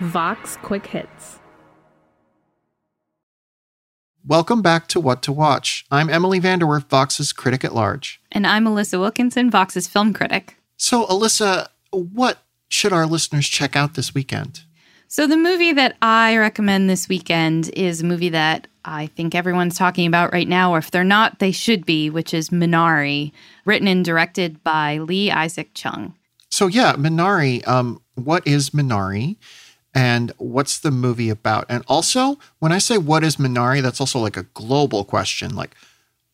Vox Quick Hits. Welcome back to What to Watch. I'm Emily VanDerWerff, Vox's critic at large. And I'm Alyssa Wilkinson, Vox's film critic. So, Alyssa, what should our listeners check out this weekend? So, the movie that I recommend this weekend is a movie that I think everyone's talking about right now, or if they're not, they should be, which is Minari, written and directed by Lee Isaac Chung. So, yeah, Minari, um, what is Minari? And what's the movie about? And also, when I say what is Minari, that's also like a global question. Like,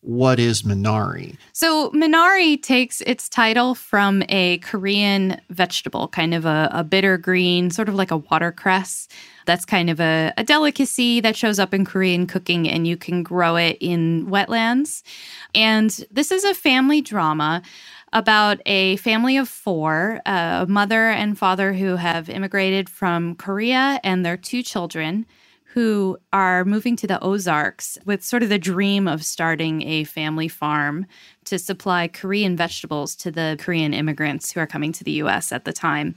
what is Minari? So, Minari takes its title from a Korean vegetable, kind of a, a bitter green, sort of like a watercress. That's kind of a, a, delicacy that shows up in Korean cooking, and you can grow it in wetlands. And this is a family drama about a family of four a mother and father who have immigrated from Korea and their two children who are moving to the Ozarks with sort of the dream of starting a family farm to supply Korean vegetables to the Korean immigrants who are coming to the US at the time.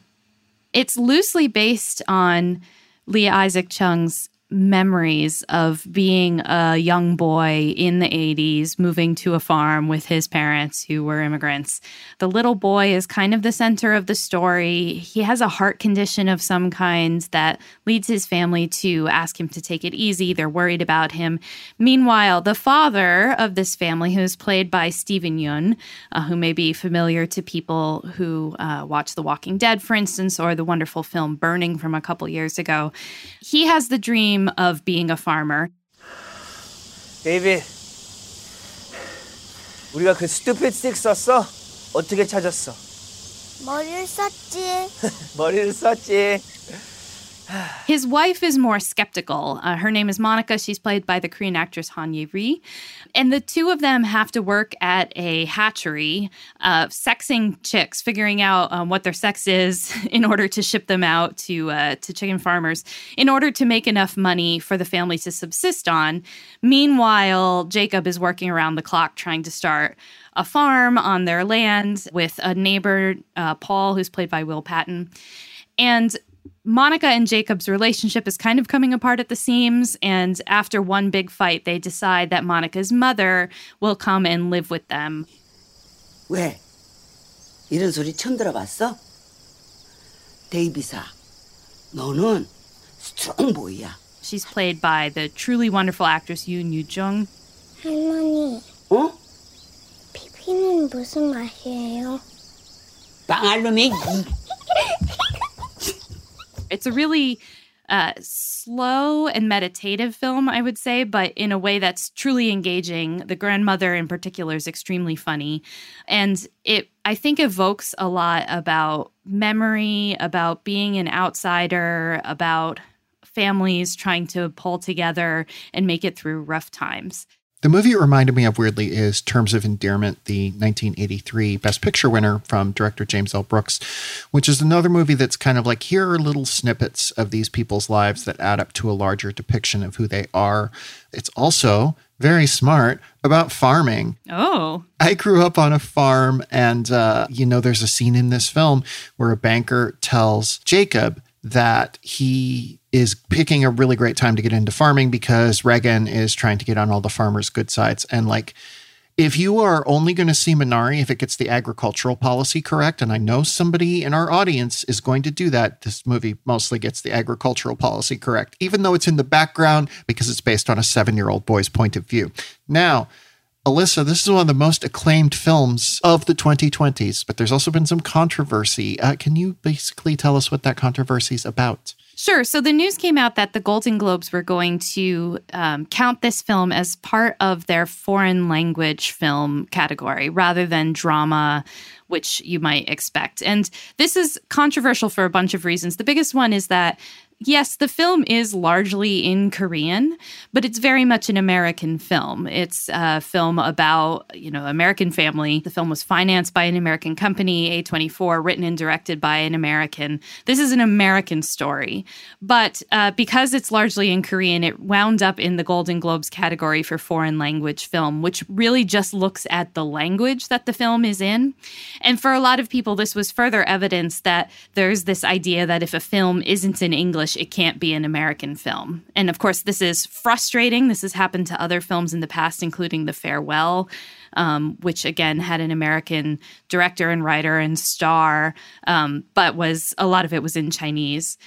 It's loosely based on Lee Isaac Chung's memories of being a young boy in the 80s moving to a farm with his parents who were immigrants. The little boy is kind of the center of the story. He has a heart condition of some kind that leads his family to ask him to take it easy. They're worried about him. Meanwhile, the father of this family, who's played by Steven Yeun, uh, who may be familiar to people who uh, watch The Walking Dead, for instance, or the wonderful film Burning from a couple years ago, he has the dream of being a farmer. 데이비, 우리가 그 stupid stick 썼어? 어떻게 찾았어? 머리를 썼지. 머리를 썼지. His wife is more skeptical. Uh, her name is Monica. She's played by the Korean actress Han Ye Ri. And the two of them have to work at a hatchery, uh, sexing chicks, figuring out um, what their sex is in order to ship them out to, uh, to chicken farmers in order to make enough money for the family to subsist on. Meanwhile, Jacob is working around the clock trying to start a farm on their land with a neighbor, uh, Paul, who's played by Will Patton. And Monica and Jacob's relationship is kind of coming apart at the seams. And after one big fight, they decide that Monica's mother will come and live with them. 왜? 이런 소리 처음 들어봤어? 데이비사, 너는 스트롱보이야. She's played by the truly wonderful actress Yoon Yoo Jung. 할머니, 어? 피피는 무슨 맛이에요? 빵알놈이 It's a really uh, slow and meditative film, I would say, but in a way that's truly engaging. The grandmother, in particular, is extremely funny. And it, I think, evokes a lot about memory, about being an outsider, about families trying to pull together and make it through rough times. The movie it reminded me of weirdly is Terms of Endearment, the 1983 Best Picture winner from director James L. Brooks, which is another movie that's kind of like here are little snippets of these people's lives that add up to a larger depiction of who they are. It's also very smart about farming. Oh. I grew up on a farm, and, uh, you know, there's a scene in this film where a banker tells Jacob that he is picking a really great time to get into farming because Reagan is trying to get on all the farmers' good sides. And like, if you are only going to see Minari if it gets the agricultural policy correct, and I know somebody in our audience is going to do that, this movie mostly gets the agricultural policy correct, even though it's in the background because it's based on a seven year old boy's point of view. Now, Alyssa, this is one of the most acclaimed films of the 2020s, but there's also been some controversy. Uh, can you basically tell us what that controversy is about? Sure. So the news came out that the Golden Globes were going to um, count this film as part of their foreign language film category rather than drama, which you might expect. And this is controversial for a bunch of reasons. The biggest one is that Yes, the film is largely in Korean, but it's very much an American film. It's a film about, you know, American family. The film was financed by an American company, A24, written and directed by an American. This is an American story. But uh, because it's largely in Korean, it wound up in the Golden Globes category for foreign language film, which really just looks at the language that the film is in. And for a lot of people, this was further evidence that there's this idea that if a film isn't in English, it can't be an American film. And of course, this is frustrating. This has happened to other films in the past, including The Farewell, um, which again had an American director and writer and star, um, but was a lot of it was in Chinese.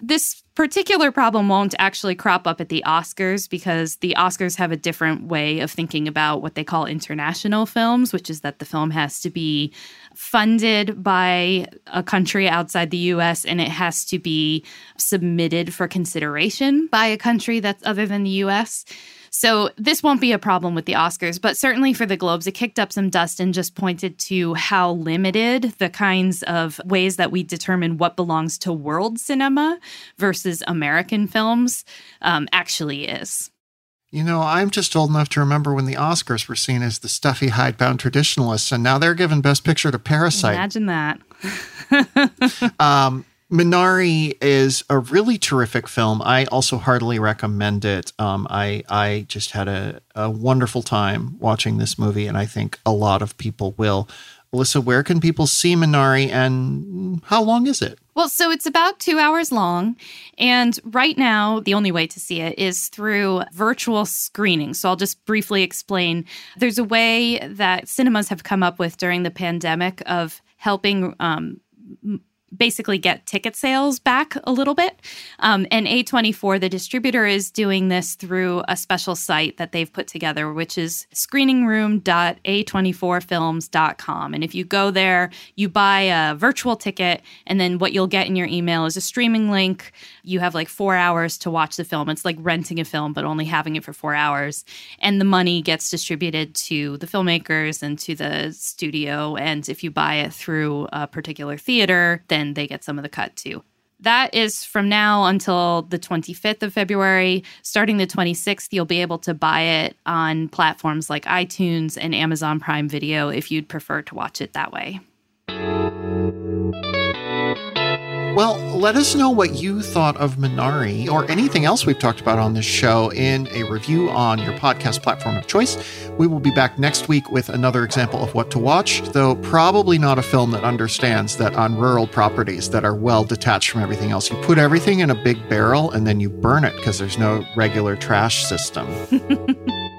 This particular problem won't actually crop up at the Oscars because the Oscars have a different way of thinking about what they call international films, which is that the film has to be funded by a country outside the US and it has to be submitted for consideration by a country that's other than the US. So this won't be a problem with the Oscars, but certainly for the Globes, it kicked up some dust and just pointed to how limited the kinds of ways that we determine what belongs to world cinema versus American films um, actually is. You know, I'm just old enough to remember when the Oscars were seen as the stuffy, hidebound traditionalists, and now they're giving Best Picture to Parasite. Imagine that. um, Minari is a really terrific film. I also heartily recommend it. Um, I I just had a, a wonderful time watching this movie, and I think a lot of people will. Alyssa, where can people see Minari, and how long is it? Well, so it's about two hours long. And right now, the only way to see it is through virtual screening. So I'll just briefly explain. There's a way that cinemas have come up with during the pandemic of helping um, basically get ticket sales back a little bit. Um, and A24, the distributor, is doing this through a special site that they've put together, which is screeningroom.a24films.com. And if you go there, you buy a virtual ticket, and then what you'll get in your email is a streaming link. You have like four hours to watch the film. It's like renting a film, but only having it for four hours. And the money gets distributed to the filmmakers and to the studio. And if you buy it through a particular theater, then they get some of the cut too. That is from now until the 25th of February. Starting the 26th, you'll be able to buy it on platforms like iTunes and Amazon Prime Video if you'd prefer to watch it that way. Well, let us know what you thought of Minari or anything else we've talked about on this show in a review on your podcast platform of choice. We will be back next week with another example of what to watch, though probably not a film that understands that on rural properties that are well detached from everything else, you put everything in a big barrel and then you burn it because there's no regular trash system.